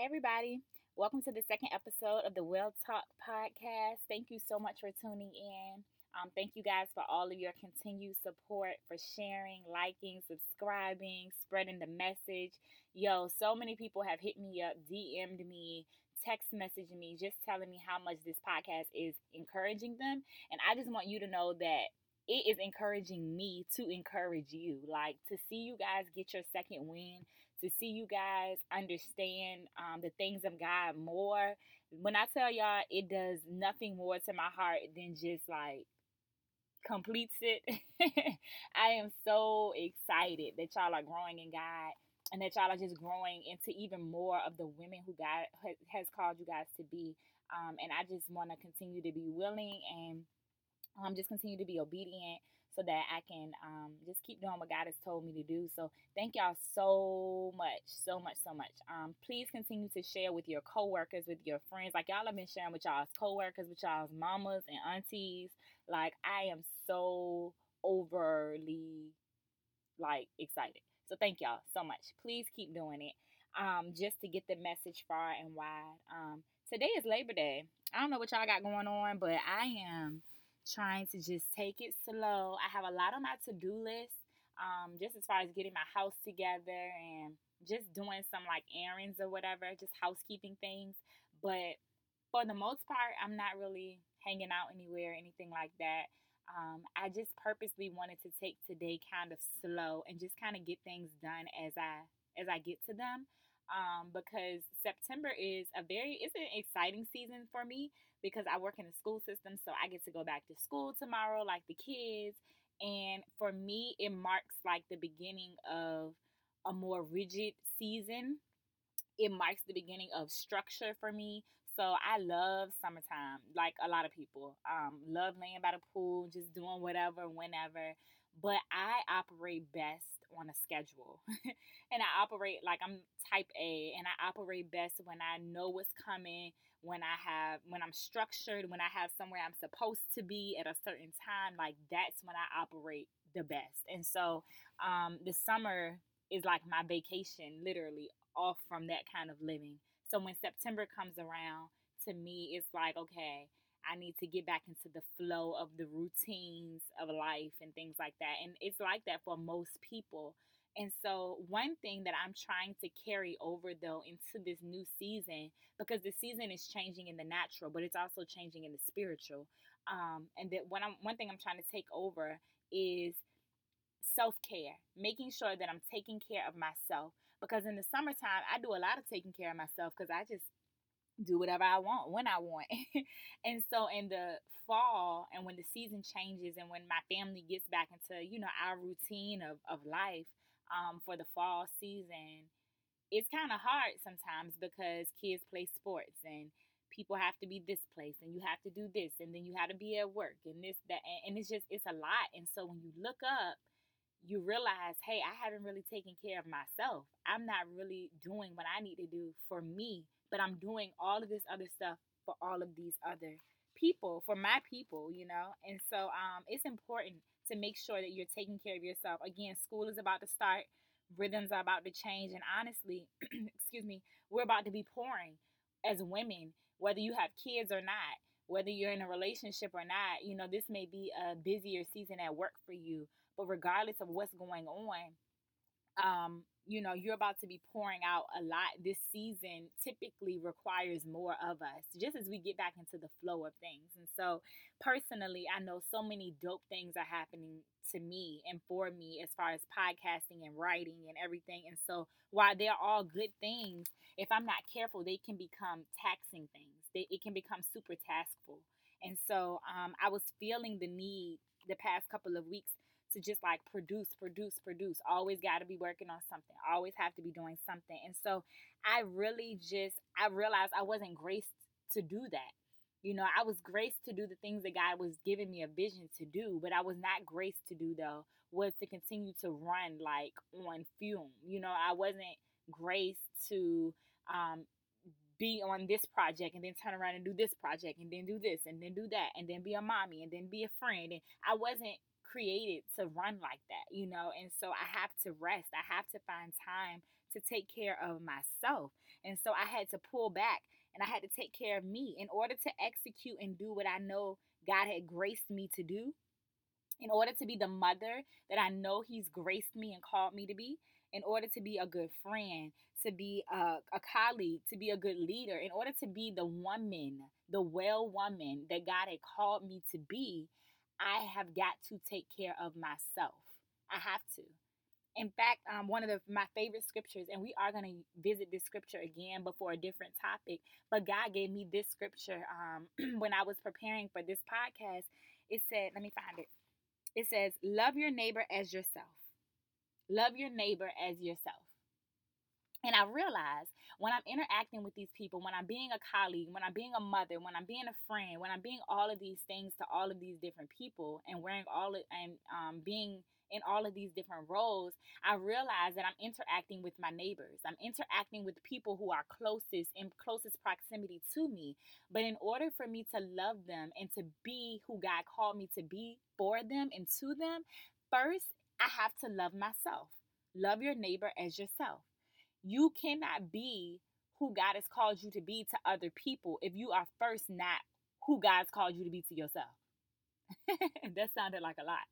Hey, everybody. Welcome to the second episode of the Well Talk podcast. Thank you so much for tuning in. Um, thank you guys for all of your continued support, for sharing, liking, subscribing, spreading the message. Yo, so many people have hit me up, DM'd me, text messaging me, just telling me how much this podcast is encouraging them. And I just want you to know that it is encouraging me to encourage you. Like to see you guys get your second win, to see you guys understand um, the things of God more. When I tell y'all, it does nothing more to my heart than just like completes it. I am so excited that y'all are growing in God and that y'all are just growing into even more of the women who God has called you guys to be. Um, and I just want to continue to be willing and um, just continue to be obedient so that I can um, just keep doing what God has told me to do. So thank y'all so much, so much, so much. Um, please continue to share with your coworkers, with your friends. Like y'all have been sharing with y'all's coworkers, with y'all's mamas and aunties. Like I am so overly like excited. So thank y'all so much. Please keep doing it. Um, just to get the message far and wide. Um, today is Labor Day. I don't know what y'all got going on, but I am trying to just take it slow. I have a lot on my to do list, um, just as far as getting my house together and just doing some like errands or whatever, just housekeeping things. But for the most part, I'm not really hanging out anywhere, or anything like that. Um, I just purposely wanted to take today kind of slow and just kind of get things done as I as I get to them. Um, because September is a very it's an exciting season for me because I work in the school system, so I get to go back to school tomorrow, like the kids. And for me, it marks like the beginning of a more rigid season. It marks the beginning of structure for me. So I love summertime, like a lot of people. Um, love laying by the pool, just doing whatever, whenever. But I operate best on a schedule. and I operate like I'm type A and I operate best when I know what's coming, when I have when I'm structured, when I have somewhere I'm supposed to be at a certain time, like that's when I operate the best. And so um the summer is like my vacation literally off from that kind of living. So when September comes around, to me it's like okay, I need to get back into the flow of the routines of life and things like that. And it's like that for most people. And so, one thing that I'm trying to carry over though into this new season, because the season is changing in the natural, but it's also changing in the spiritual. Um, and that one, one thing I'm trying to take over is self care, making sure that I'm taking care of myself. Because in the summertime, I do a lot of taking care of myself because I just do whatever I want when I want. and so in the fall and when the season changes and when my family gets back into, you know, our routine of, of life, um, for the fall season, it's kind of hard sometimes because kids play sports and people have to be this place and you have to do this and then you have to be at work and this that and it's just it's a lot. And so when you look up you realize hey i haven't really taken care of myself. I'm not really doing what i need to do for me but i'm doing all of this other stuff for all of these other people for my people you know? And so um it's important to make sure that you're taking care of yourself. Again, school is about to start, rhythms are about to change, and honestly, excuse me, we're about to be pouring as women, whether you have kids or not, whether you're in a relationship or not. You know, this may be a busier season at work for you, but regardless of what's going on, um, you know, you're about to be pouring out a lot. This season typically requires more of us, just as we get back into the flow of things. And so, personally, I know so many dope things are happening to me and for me as far as podcasting and writing and everything. And so, while they're all good things, if I'm not careful, they can become taxing things. They, it can become super taskful. And so, um, I was feeling the need the past couple of weeks to just like produce, produce, produce. Always got to be working on something. Always have to be doing something. And so I really just I realized I wasn't graced to do that. You know, I was graced to do the things that God was giving me a vision to do, but I was not graced to do though was to continue to run like on fume. You know, I wasn't graced to um be on this project and then turn around and do this project and then do this and then do that and then be a mommy and then be a friend and I wasn't created to run like that, you know, and so I have to rest. I have to find time to take care of myself. And so I had to pull back and I had to take care of me in order to execute and do what I know God had graced me to do. In order to be the mother that I know He's graced me and called me to be, in order to be a good friend, to be a, a colleague, to be a good leader, in order to be the woman, the well woman that God had called me to be, I have got to take care of myself. I have to. In fact, um, one of the, my favorite scriptures, and we are going to visit this scripture again before a different topic, but God gave me this scripture um, when I was preparing for this podcast. It said, let me find it. It says, Love your neighbor as yourself. Love your neighbor as yourself. And I realize when I'm interacting with these people, when I'm being a colleague, when I'm being a mother, when I'm being a friend, when I'm being all of these things to all of these different people and wearing all of, and um, being in all of these different roles, I realize that I'm interacting with my neighbors. I'm interacting with people who are closest in closest proximity to me. But in order for me to love them and to be who God called me to be for them and to them, first I have to love myself. Love your neighbor as yourself. You cannot be who God has called you to be to other people if you are first not who God's called you to be to yourself. that sounded like a lot.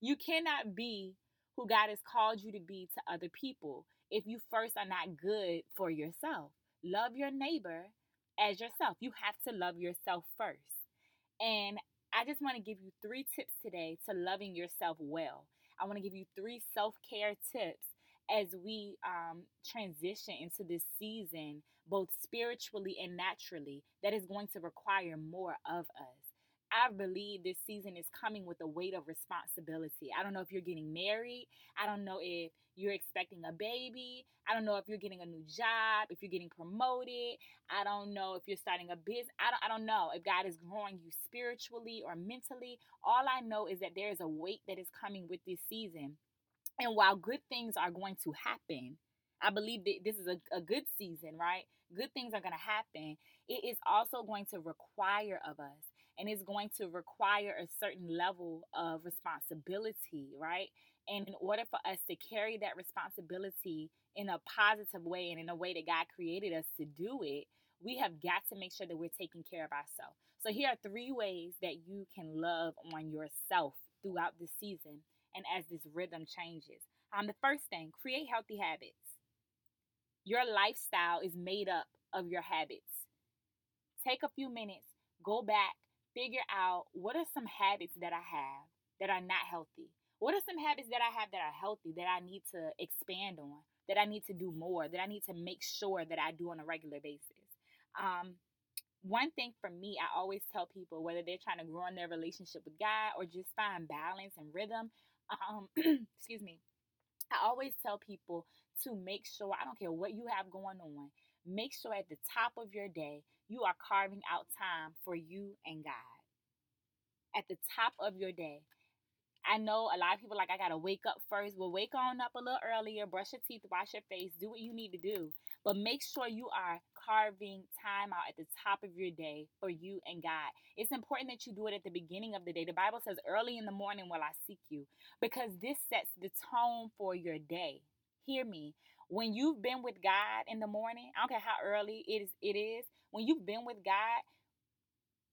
You cannot be who God has called you to be to other people if you first are not good for yourself. Love your neighbor as yourself. You have to love yourself first. And I just want to give you three tips today to loving yourself well. I want to give you three self care tips as we um, transition into this season, both spiritually and naturally, that is going to require more of us. I believe this season is coming with a weight of responsibility. I don't know if you're getting married. I don't know if you're expecting a baby. I don't know if you're getting a new job, if you're getting promoted. I don't know if you're starting a business. I don't, I don't know if God is growing you spiritually or mentally. All I know is that there is a weight that is coming with this season. And while good things are going to happen, I believe that this is a, a good season, right? Good things are going to happen. It is also going to require of us and it's going to require a certain level of responsibility, right? And in order for us to carry that responsibility in a positive way and in a way that God created us to do it, we have got to make sure that we're taking care of ourselves. So, here are three ways that you can love on yourself throughout the season and as this rhythm changes. Um, the first thing, create healthy habits. Your lifestyle is made up of your habits. Take a few minutes, go back, figure out what are some habits that I have that are not healthy. What are some habits that I have that are healthy that I need to expand on, that I need to do more, that I need to make sure that I do on a regular basis? Um, one thing for me, I always tell people whether they're trying to grow in their relationship with God or just find balance and rhythm. Um, excuse me. I always tell people to make sure, I don't care what you have going on, make sure at the top of your day you are carving out time for you and God. At the top of your day. I know a lot of people like I gotta wake up first. Well, wake on up a little earlier, brush your teeth, wash your face, do what you need to do. But make sure you are carving time out at the top of your day for you and God. It's important that you do it at the beginning of the day. The Bible says, "Early in the morning will I seek you," because this sets the tone for your day. Hear me. When you've been with God in the morning, I don't care how early it is, it is. When you've been with God,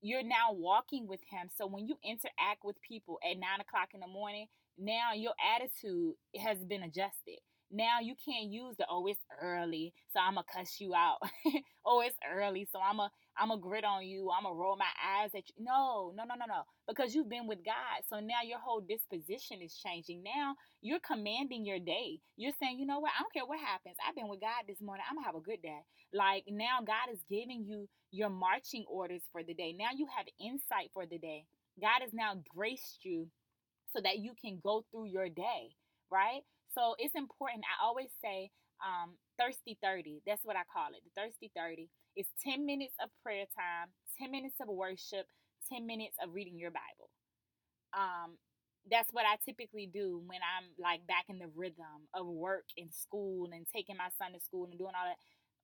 you're now walking with Him. So when you interact with people at nine o'clock in the morning, now your attitude has been adjusted. Now you can't use the oh it's early, so I'm gonna cuss you out. oh it's early, so I'm a I'm a grit on you. I'm gonna roll my eyes at you. No, no, no, no, no. Because you've been with God, so now your whole disposition is changing. Now you're commanding your day. You're saying, you know what? I don't care what happens. I've been with God this morning. I'm gonna have a good day. Like now, God is giving you your marching orders for the day. Now you have insight for the day. God has now graced you so that you can go through your day, right? So it's important. I always say, um, thirsty 30. That's what I call it. The thirsty 30 is 10 minutes of prayer time, 10 minutes of worship, 10 minutes of reading your Bible. Um, that's what I typically do when I'm like back in the rhythm of work and school and taking my son to school and doing all that.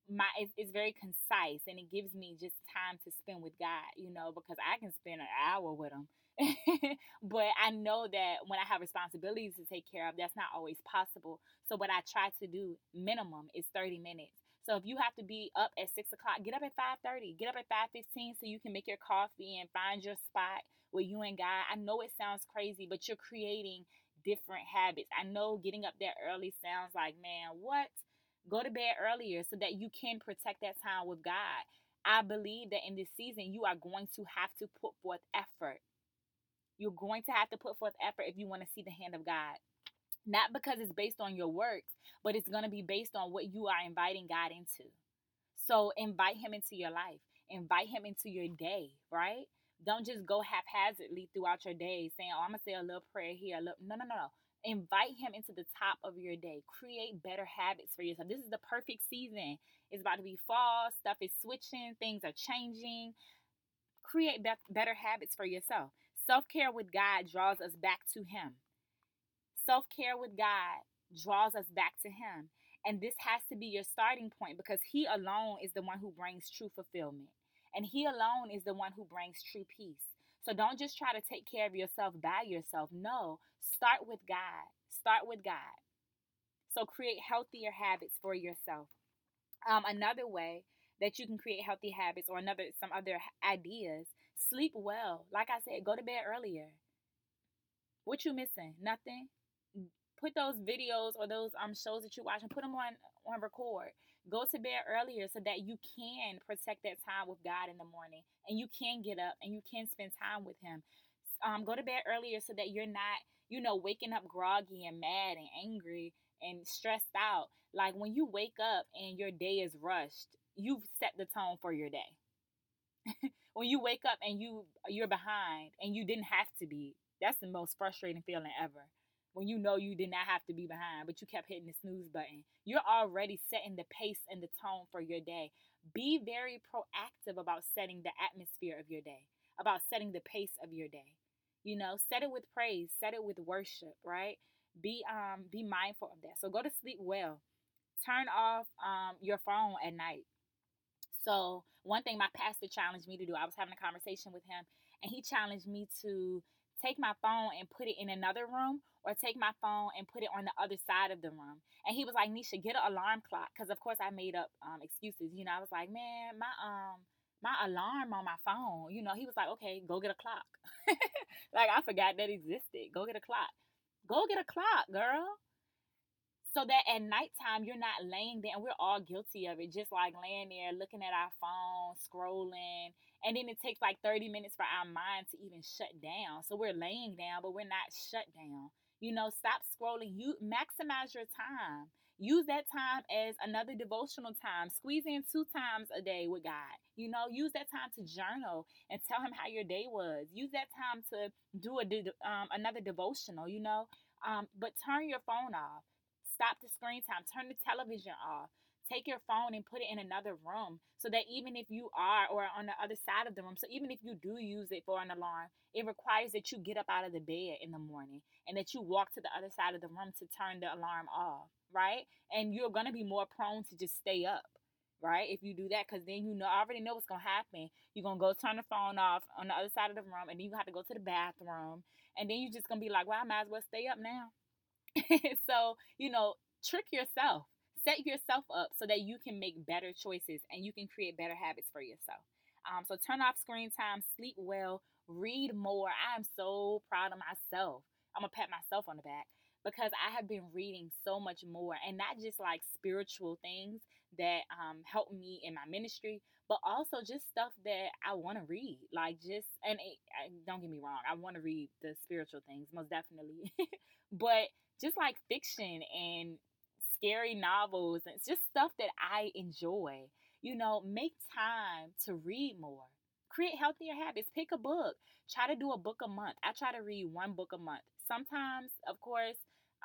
My it's, it's very concise and it gives me just time to spend with God, you know, because I can spend an hour with him but I know that when I have responsibilities to take care of, that's not always possible. So what I try to do minimum is 30 minutes. So if you have to be up at six o'clock, get up at 5:30, get up at 5:15 so you can make your coffee and find your spot with you and God. I know it sounds crazy, but you're creating different habits. I know getting up there early sounds like, man, what? Go to bed earlier so that you can protect that time with God. I believe that in this season, you are going to have to put forth effort. You're going to have to put forth effort if you want to see the hand of God. Not because it's based on your works, but it's going to be based on what you are inviting God into. So invite Him into your life, invite Him into your day, right? Don't just go haphazardly throughout your day saying, oh, I'm going to say a little prayer here. Little... No, no, no, no. Invite him into the top of your day. Create better habits for yourself. This is the perfect season. It's about to be fall. Stuff is switching. Things are changing. Create be- better habits for yourself. Self care with God draws us back to Him. Self care with God draws us back to Him. And this has to be your starting point because He alone is the one who brings true fulfillment. And He alone is the one who brings true peace. So don't just try to take care of yourself by yourself. No, start with God. Start with God. So create healthier habits for yourself. Um, another way that you can create healthy habits or another some other ideas, sleep well. Like I said, go to bed earlier. What you missing? Nothing. Put those videos or those um shows that you watch and put them on on record. Go to bed earlier so that you can protect that time with God in the morning and you can get up and you can spend time with Him. Um, go to bed earlier so that you're not, you know, waking up groggy and mad and angry and stressed out. Like when you wake up and your day is rushed, you've set the tone for your day. when you wake up and you you're behind and you didn't have to be, that's the most frustrating feeling ever when you know you did not have to be behind, but you kept hitting the snooze button. You're already setting the pace and the tone for your day. Be very proactive about setting the atmosphere of your day, about setting the pace of your day. You know, set it with praise, set it with worship, right? Be um be mindful of that. So go to sleep well. Turn off um your phone at night. So one thing my pastor challenged me to do, I was having a conversation with him, and he challenged me to take my phone and put it in another room or take my phone and put it on the other side of the room. And he was like, Nisha, get an alarm clock. Because, of course, I made up um, excuses. You know, I was like, man, my, um, my alarm on my phone, you know, he was like, okay, go get a clock. like, I forgot that existed. Go get a clock. Go get a clock, girl. So that at nighttime, you're not laying there, and we're all guilty of it, just like laying there looking at our phone, scrolling, and then it takes like 30 minutes for our mind to even shut down. So we're laying down, but we're not shut down. You know, stop scrolling. You maximize your time. Use that time as another devotional time. Squeeze in two times a day with God. You know, use that time to journal and tell Him how your day was. Use that time to do a um, another devotional. You know, um, but turn your phone off. Stop the screen time. Turn the television off. Take your phone and put it in another room so that even if you are or on the other side of the room so even if you do use it for an alarm it requires that you get up out of the bed in the morning and that you walk to the other side of the room to turn the alarm off right? And you're going to be more prone to just stay up right if you do that because then you know already know what's to happen. You're to go turn the phone off on the other side of the room and then you have to go to the bathroom and then you're just to be like well i might as well stay up now so you know trick yourself set yourself up so that you can make better choices and you can create better habits for yourself. Um, so turn off screen time, sleep well, read more. I am so proud of myself. I'm gonna pat myself on the back because I have been reading so much more and not just like spiritual things that um, help me in my ministry, but also just stuff that I want to read. Like just and it, don't get me wrong, I want to read the spiritual things most definitely, but just like fiction and scary novels and it's just stuff that I enjoy. You know, make time to read more. Create healthier habits. Pick a book. Try to do a book a month. I try to read one book a month. Sometimes, of course,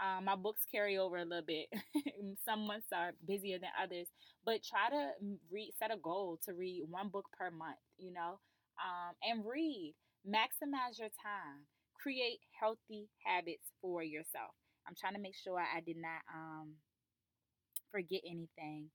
um, my books carry over a little bit. Some months are busier than others, but try to read. Set a goal to read one book per month. You know, um, and read. Maximize your time. Create healthy habits for yourself. I'm trying to make sure I did not um, forget anything.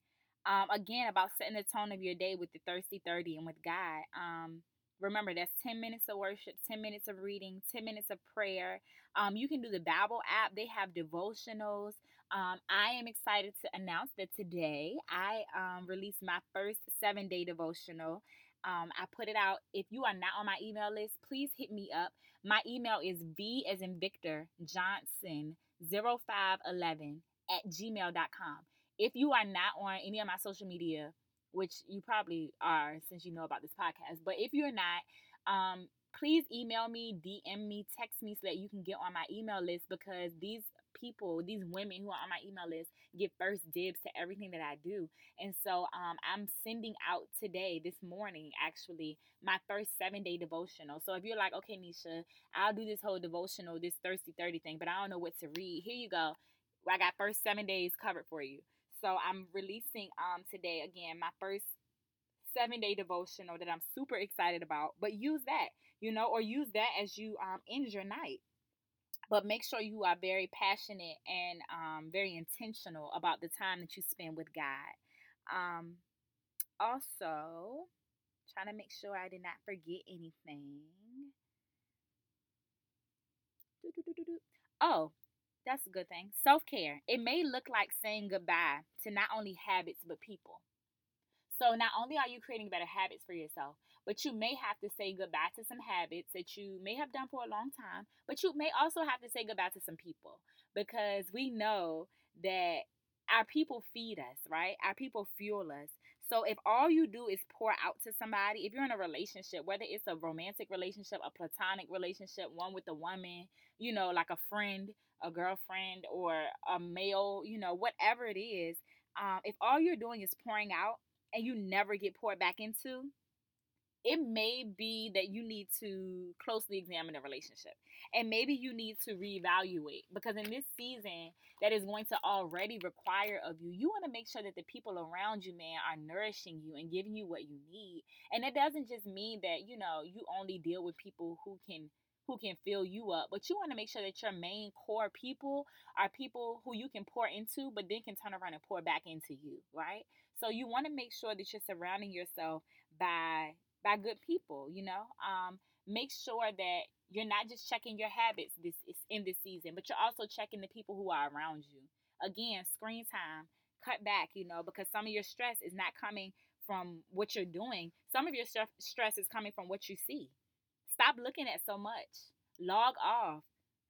Um, again, about setting the tone of your day with the thirsty 30 and with God. Um, Remember, that's 10 minutes of worship, 10 minutes of reading, 10 minutes of prayer. Um, you can do the Bible app, they have devotionals. Um, I am excited to announce that today I um, released my first seven day devotional. Um, I put it out. If you are not on my email list, please hit me up. My email is V as in Victor Johnson 0511 at gmail.com. If you are not on any of my social media, which you probably are since you know about this podcast, but if you're not, um, please email me, DM me, text me so that you can get on my email list because these people, these women who are on my email list, get first dibs to everything that I do. And so um, I'm sending out today, this morning, actually, my first seven day devotional. So if you're like, okay, Nisha, I'll do this whole devotional, this thirsty 30 thing, but I don't know what to read, here you go. I got first seven days covered for you. So I'm releasing um today again my first seven day devotional that I'm super excited about. But use that, you know, or use that as you um end your night but make sure you are very passionate and um, very intentional about the time that you spend with God. Um, also, trying to make sure I did not forget anything. Oh, that's a good thing. Self care. It may look like saying goodbye to not only habits but people. So not only are you creating better habits for yourself, but you may have to say goodbye to some habits that you may have done for a long time, but you may also have to say goodbye to some people because we know that our people feed us, right? Our people fuel us. So if all you do is pour out to somebody, if you're in a relationship, whether it's a romantic relationship, a platonic relationship, one with a woman, you know, like a friend, a girlfriend, or a male, you know, whatever it is, um, if all you're doing is pouring out and you never get poured back into, it may be that you need to closely examine the relationship and maybe you need to reevaluate because in this season that is going to already require of you you want to make sure that the people around you man are nourishing you and giving you what you need and that doesn't just mean that you know you only deal with people who can who can fill you up but you want to make sure that your main core people are people who you can pour into but then can turn around and pour back into you right so you want to make sure that you're surrounding yourself by by good people, you know. Um, make sure that you're not just checking your habits this in this season, but you're also checking the people who are around you. Again, screen time, cut back, you know, because some of your stress is not coming from what you're doing. Some of your stress is coming from what you see. Stop looking at so much. Log off.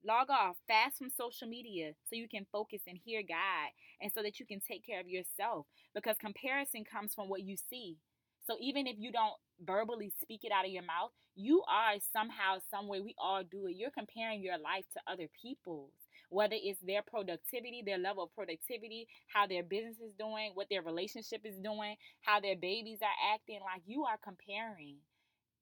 Log off. Fast from social media so you can focus and hear God and so that you can take care of yourself because comparison comes from what you see. So even if you don't verbally speak it out of your mouth, you are somehow, some way, we all do it. You're comparing your life to other people's, whether it's their productivity, their level of productivity, how their business is doing, what their relationship is doing, how their babies are acting. Like you are comparing.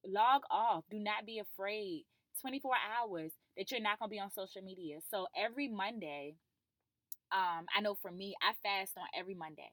Log off. Do not be afraid. 24 hours that you're not going to be on social media. So every Monday, um, I know for me, I fast on every Monday.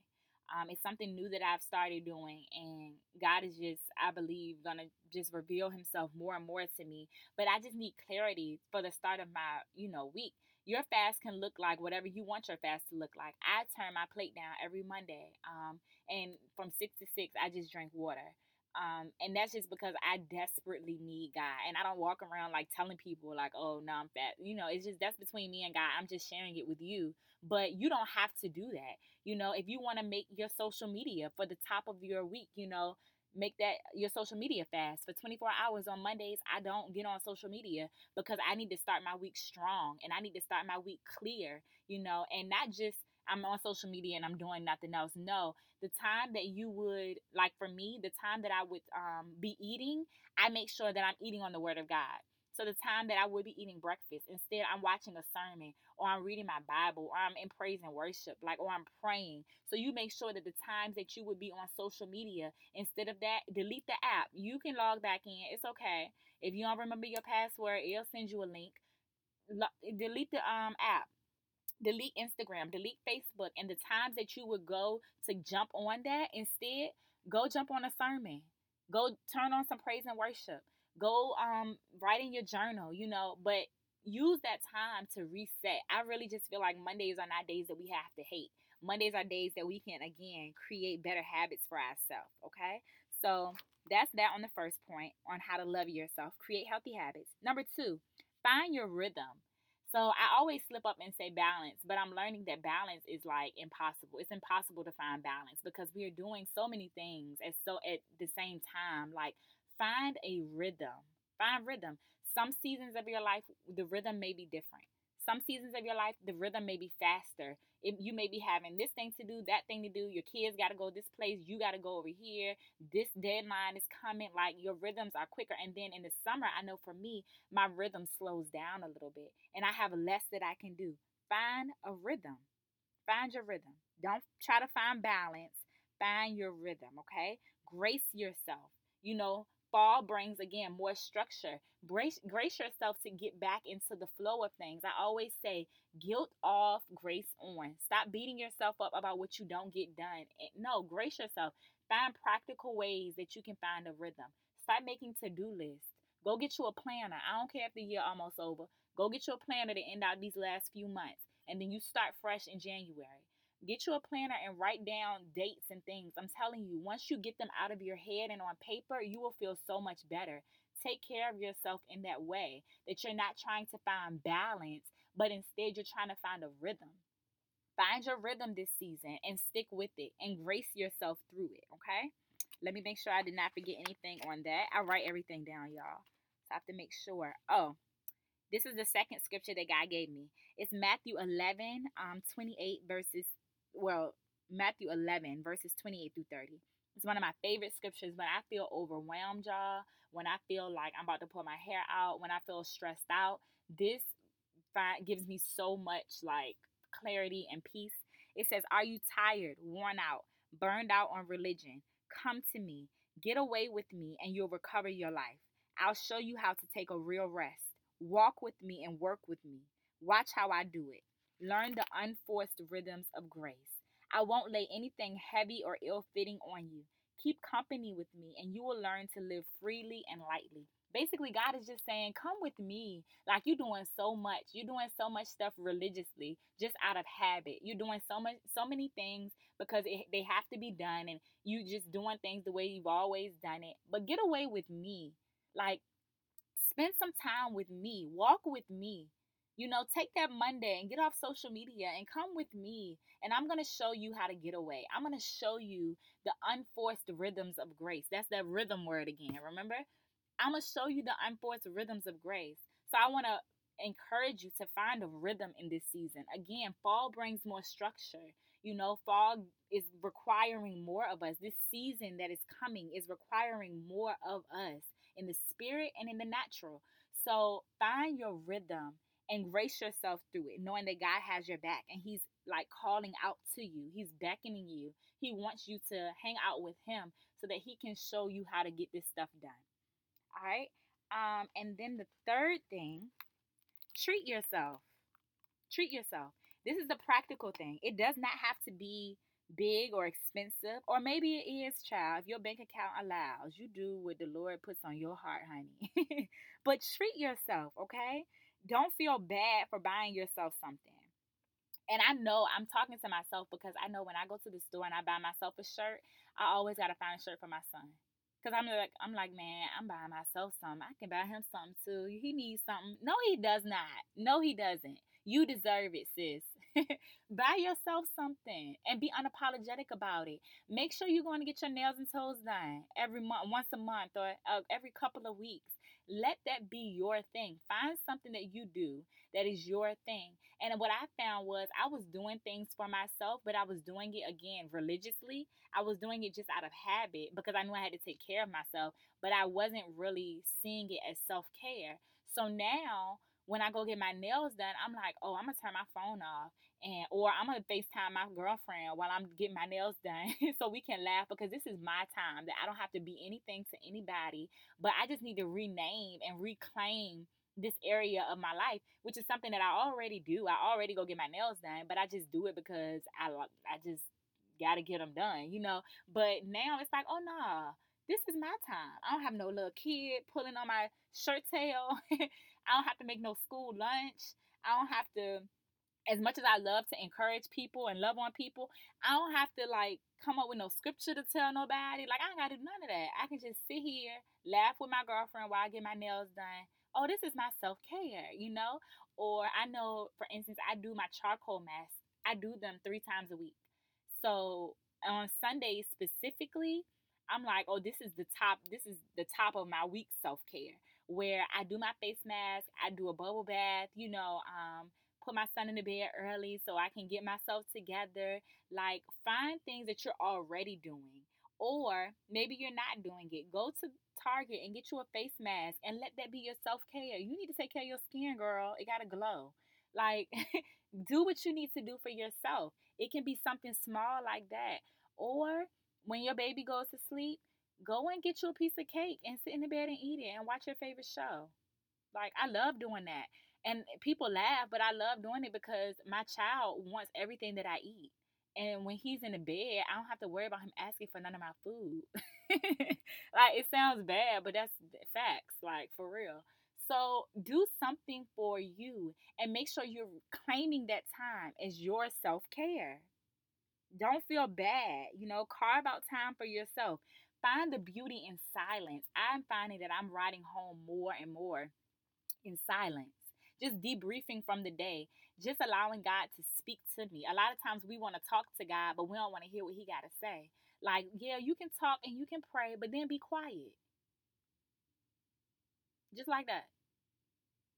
Um, it's something new that I've started doing, and God is just, I believe, gonna just reveal Himself more and more to me. But I just need clarity for the start of my, you know, week. Your fast can look like whatever you want your fast to look like. I turn my plate down every Monday, um, and from six to six, I just drink water. Um, and that's just because I desperately need God. And I don't walk around like telling people like, oh no, I'm fat. You know, it's just that's between me and God. I'm just sharing it with you. But you don't have to do that. You know, if you want to make your social media for the top of your week, you know, make that your social media fast for 24 hours on Mondays. I don't get on social media because I need to start my week strong and I need to start my week clear, you know, and not just I'm on social media and I'm doing nothing else. No, the time that you would like for me, the time that I would um, be eating, I make sure that I'm eating on the Word of God. So the time that I would be eating breakfast, instead I'm watching a sermon or I'm reading my Bible or I'm in praise and worship, like or I'm praying. So you make sure that the times that you would be on social media, instead of that, delete the app. You can log back in. It's okay. If you don't remember your password, it'll send you a link. delete the um app delete Instagram, delete Facebook, and the times that you would go to jump on that, instead, go jump on a sermon. Go turn on some praise and worship. Go um write in your journal, you know, but use that time to reset. I really just feel like Mondays are not days that we have to hate. Mondays are days that we can again create better habits for ourselves, okay? So that's that on the first point on how to love yourself. Create healthy habits. Number two, find your rhythm. So I always slip up and say balance, but I'm learning that balance is like impossible. It's impossible to find balance because we are doing so many things at so at the same time. Like find a rhythm. Find rhythm. Some seasons of your life the rhythm may be different. Some seasons of your life, the rhythm may be faster. It, you may be having this thing to do, that thing to do. Your kids got to go this place. You got to go over here. This deadline is coming. Like your rhythms are quicker. And then in the summer, I know for me, my rhythm slows down a little bit and I have less that I can do. Find a rhythm. Find your rhythm. Don't try to find balance. Find your rhythm, okay? Grace yourself. You know, fall brings again more structure. Brace, grace yourself to get back into the flow of things. I always say, guilt off, grace on. Stop beating yourself up about what you don't get done. Eh, no, grace yourself. Find practical ways that you can find a rhythm. Start making to do lists. Go get you a planner. I don't care if the year almost over. Go get you a planner to end out these last few months. And then you start fresh in January. Get you a planner and write down dates and things. I'm telling you, once you get them out of your head and on paper, you will feel so much better. Take care of yourself in that way that you're not trying to find balance, but instead you're trying to find a rhythm. Find your rhythm this season and stick with it and grace yourself through it, okay? Let me make sure I did not forget anything on that. I write everything down, y'all. So I have to make sure. Oh, this is the second scripture that God gave me. It's Matthew 11, um, 28 verses well, Matthew 11, verses 28 through 30. It's one of my favorite scriptures when I feel overwhelmed, y'all, when I feel like I'm about to pull my hair out, when I feel stressed out. This gives me so much like clarity and peace. It says, Are you tired, worn out, burned out on religion? Come to me, get away with me, and you'll recover your life. I'll show you how to take a real rest. Walk with me and work with me. Watch how I do it. Learn the unforced rhythms of grace. I won't lay anything heavy or ill fitting on you. Keep company with me, and you will learn to live freely and lightly. Basically, God is just saying, Come with me. Like you're doing so much. You're doing so much stuff religiously, just out of habit. You're doing so much, so many things because it, they have to be done, and you just doing things the way you've always done it. But get away with me. Like, spend some time with me. Walk with me. You know, take that Monday and get off social media and come with me. And I'm going to show you how to get away. I'm going to show you the unforced rhythms of grace. That's that rhythm word again. Remember? I'm going to show you the unforced rhythms of grace. So I want to encourage you to find a rhythm in this season. Again, fall brings more structure. You know, fall is requiring more of us. This season that is coming is requiring more of us in the spirit and in the natural. So find your rhythm and grace yourself through it, knowing that God has your back and He's like calling out to you. He's beckoning you. He wants you to hang out with Him so that He can show you how to get this stuff done. All right. Um, and then the third thing, treat yourself. Treat yourself. This is the practical thing. It does not have to be big or expensive, or maybe it is, child. If your bank account allows, you do what the Lord puts on your heart, honey. but treat yourself, okay? Don't feel bad for buying yourself something. And I know I'm talking to myself because I know when I go to the store and I buy myself a shirt, I always gotta find a shirt for my son. Cause I'm like, I'm like, man, I'm buying myself something. I can buy him something too. He needs something. No, he does not. No, he doesn't. You deserve it, sis. buy yourself something and be unapologetic about it. Make sure you're going to get your nails and toes done every month, once a month, or uh, every couple of weeks. Let that be your thing. Find something that you do that is your thing. And what I found was I was doing things for myself, but I was doing it again religiously. I was doing it just out of habit because I knew I had to take care of myself, but I wasn't really seeing it as self care. So now when I go get my nails done, I'm like, oh, I'm gonna turn my phone off and or I'm gonna FaceTime my girlfriend while I'm getting my nails done so we can laugh because this is my time that I don't have to be anything to anybody, but I just need to rename and reclaim this area of my life, which is something that I already do. I already go get my nails done, but I just do it because I I just got to get them done, you know. But now it's like, oh nah, this is my time. I don't have no little kid pulling on my shirt tail. I don't have to make no school lunch. I don't have to as much as I love to encourage people and love on people, I don't have to like come up with no scripture to tell nobody. Like I ain't gotta do none of that. I can just sit here, laugh with my girlfriend while I get my nails done. Oh, this is my self care, you know? Or I know, for instance, I do my charcoal masks. I do them three times a week. So on Sundays specifically, I'm like, oh, this is the top. This is the top of my week self care, where I do my face mask, I do a bubble bath, you know, um, put my son in the bed early so I can get myself together. Like, find things that you're already doing. Or maybe you're not doing it. Go to Target and get you a face mask and let that be your self care. You need to take care of your skin, girl. It got to glow. Like, do what you need to do for yourself. It can be something small like that. Or when your baby goes to sleep, go and get you a piece of cake and sit in the bed and eat it and watch your favorite show. Like, I love doing that. And people laugh, but I love doing it because my child wants everything that I eat. And when he's in the bed, I don't have to worry about him asking for none of my food. like it sounds bad, but that's facts, like for real. So do something for you and make sure you're claiming that time as your self care. Don't feel bad, you know, carve out time for yourself. Find the beauty in silence. I'm finding that I'm riding home more and more in silence just debriefing from the day, just allowing God to speak to me. A lot of times we want to talk to God, but we don't want to hear what He got to say. Like, yeah, you can talk and you can pray, but then be quiet. Just like that.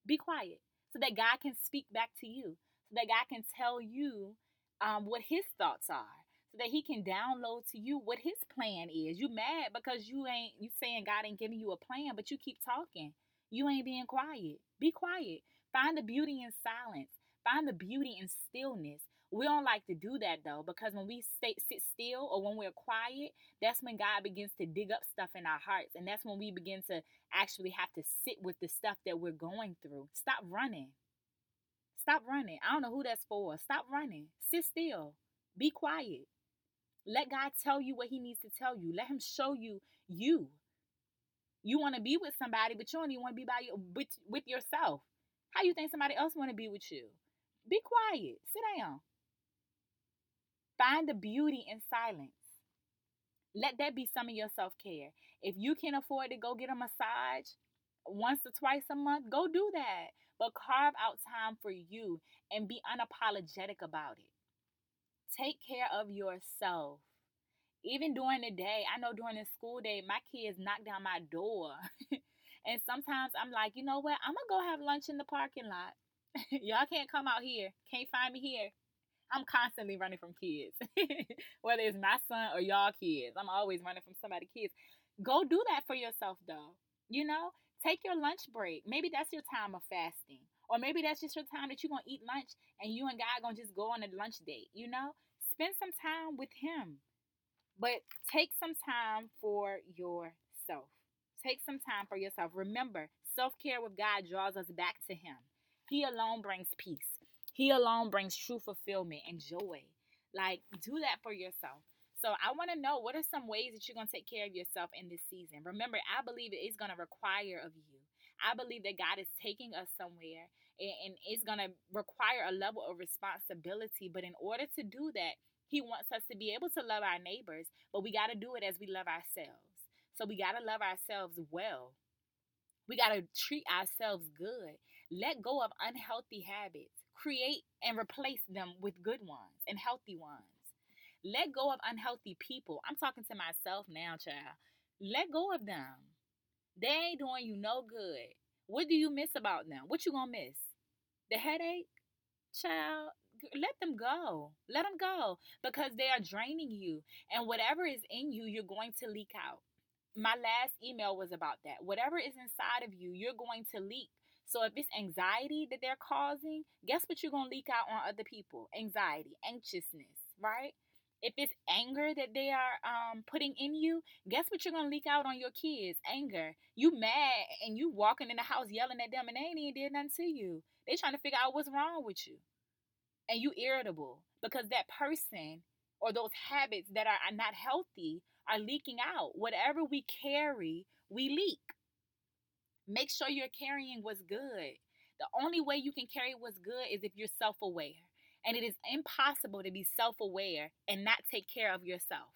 Be quiet so that God can speak back to you, so that God can tell you um, what His thoughts are, so that He can download to you what His plan is. You mad because you ain't you saying God ain't giving you a plan, but you keep talking. You ain't being quiet. Be quiet. Find the beauty in silence. Find the beauty in stillness. We don't like to do that though, because when we stay, sit still or when we're quiet, that's when God begins to dig up stuff in our hearts. And that's when we begin to actually have to sit with the stuff that we're going through. Stop running. Stop running. I don't know who that's for. Stop running. Sit still. Be quiet. Let God tell you what He needs to tell you. Let Him show you you. You want to be with somebody, but you don't want to be by your, with, with yourself. How you think somebody else want to be with you? Be quiet. Sit down. Find the beauty in silence. Let that be some of your self care. If you can afford to go get a massage once or twice a month, go do that. But carve out time for you and be unapologetic about it. Take care of yourself. Even during the day, I know during the school day, my kids knock down my door And sometimes I'm like, you know what? I'm to go have lunch in the parking lot. Y'all can't come out here. Can't find me here. I'm constantly running from kids. Whether it's my son or y'all kids, I'm always running from somebody's kids. Go do that for yourself though. You know, take your lunch break. Maybe that's your time of fasting. Or maybe that's just your time that you're to eat lunch and you and God to just go on a lunch date, you know? Spend some time with him. But take some time for yourself. Take some time for yourself. Remember, self care with God draws us back to Him. He alone brings peace, He alone brings true fulfillment and joy. Like, do that for yourself. So, I want to know what are some ways that you're going to take care of yourself in this season. Remember, I believe it is going to require of you. I believe that God is taking us somewhere and it's going to require a level of responsibility. But in order to do that, He wants us to be able to love our neighbors, but we got to do it as we love ourselves. So we got to love ourselves well. We got to treat ourselves good. Let go of unhealthy habits. Create and replace them with good ones and healthy ones. Let go of unhealthy people. I'm talking to myself now, child. Let go of them. They ain't doing you no good. What do you miss about them? What you gonna miss? The headache? Child, let them go. Let them go because they are draining you. And whatever is in you, you're going to leak out my last email was about that. Whatever is inside of you, you're going to leak. So if it's anxiety that they're causing, guess what you're going to leak out on other people? Anxiety, anxiousness, right? If it's anger that they are um, putting in you, guess what you're gonna leak out on your kids? Anger. You mad and you walking in the house yelling at them and they ain't even did nothing to you. They trying to figure out what's wrong with you. And you irritable because that person or those habits that are, are not healthy are leaking out. Whatever we carry, we leak. Make sure you're carrying what's good. The only way you can carry what's good is if you're self aware. And it is impossible to be self aware and not take care of yourself.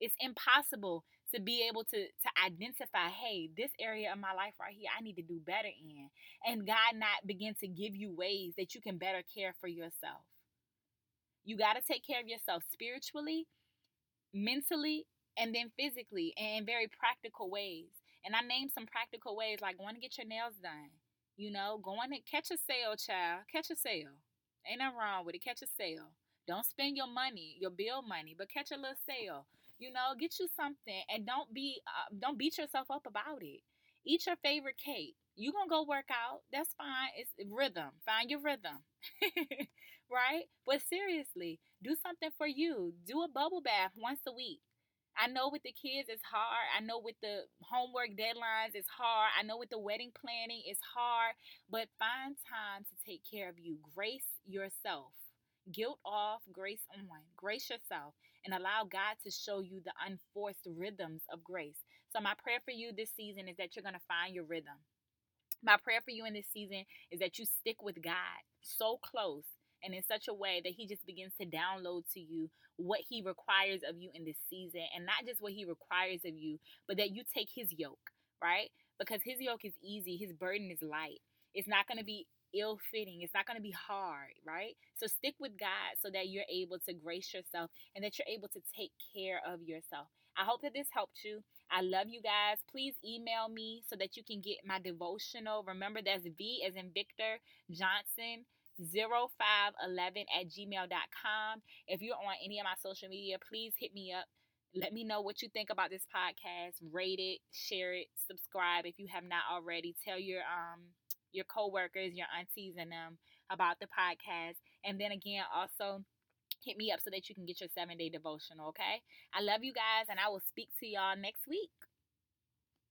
It's impossible to be able to to identify, hey, this area of my life right here, I need to do better in. And God not begin to give you ways that you can better care for yourself. You got to take care of yourself spiritually, mentally, and then physically and in very practical ways. And I named some practical ways like going to get your nails done. You know, going to catch a sale, child. Catch a sale. Ain't nothing wrong with it. Catch a sale. Don't spend your money, your bill money, but catch a little sale. You know, get you something and don't be uh, don't beat yourself up about it. Eat your favorite cake. You gonna go work out? That's fine. It's rhythm. Find your rhythm, right? But seriously, do something for you. Do a bubble bath once a week. I know with the kids it's hard. I know with the homework deadlines it's hard. I know with the wedding planning it's hard. But find time to take care of you. Grace yourself. Guilt off, grace on. Grace yourself and allow God to show you the unforced rhythms of grace. So, my prayer for you this season is that you're going to find your rhythm. My prayer for you in this season is that you stick with God so close and in such a way that He just begins to download to you what He requires of you in this season, and not just what He requires of you, but that you take His yoke, right? Because His yoke is easy, His burden is light. It's not going to be ill fitting. It's not going to be hard, right? So stick with God so that you're able to grace yourself and that you're able to take care of yourself. I hope that this helped you. I love you guys. Please email me so that you can get my devotional. Remember, that's V as in Victor Johnson. 0511 at gmail.com. If you're on any of my social media, please hit me up. Let me know what you think about this podcast. Rate it, share it, subscribe if you have not already. Tell your um your coworkers, your aunties, and them about the podcast. And then again, also hit me up so that you can get your seven day devotional, okay? I love you guys, and I will speak to y'all next week.